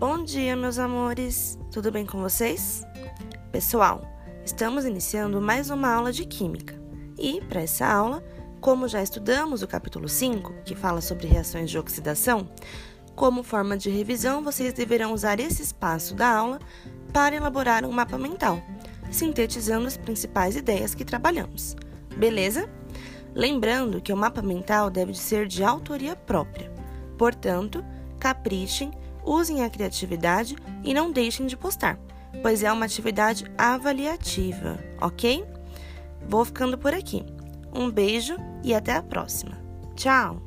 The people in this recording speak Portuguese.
Bom dia, meus amores! Tudo bem com vocês? Pessoal, estamos iniciando mais uma aula de Química. E, para essa aula, como já estudamos o capítulo 5, que fala sobre reações de oxidação, como forma de revisão, vocês deverão usar esse espaço da aula para elaborar um mapa mental, sintetizando as principais ideias que trabalhamos. Beleza? Lembrando que o mapa mental deve ser de autoria própria. Portanto, caprichem usem a criatividade e não deixem de postar, pois é uma atividade avaliativa, ok? Vou ficando por aqui. Um beijo e até a próxima. Tchau!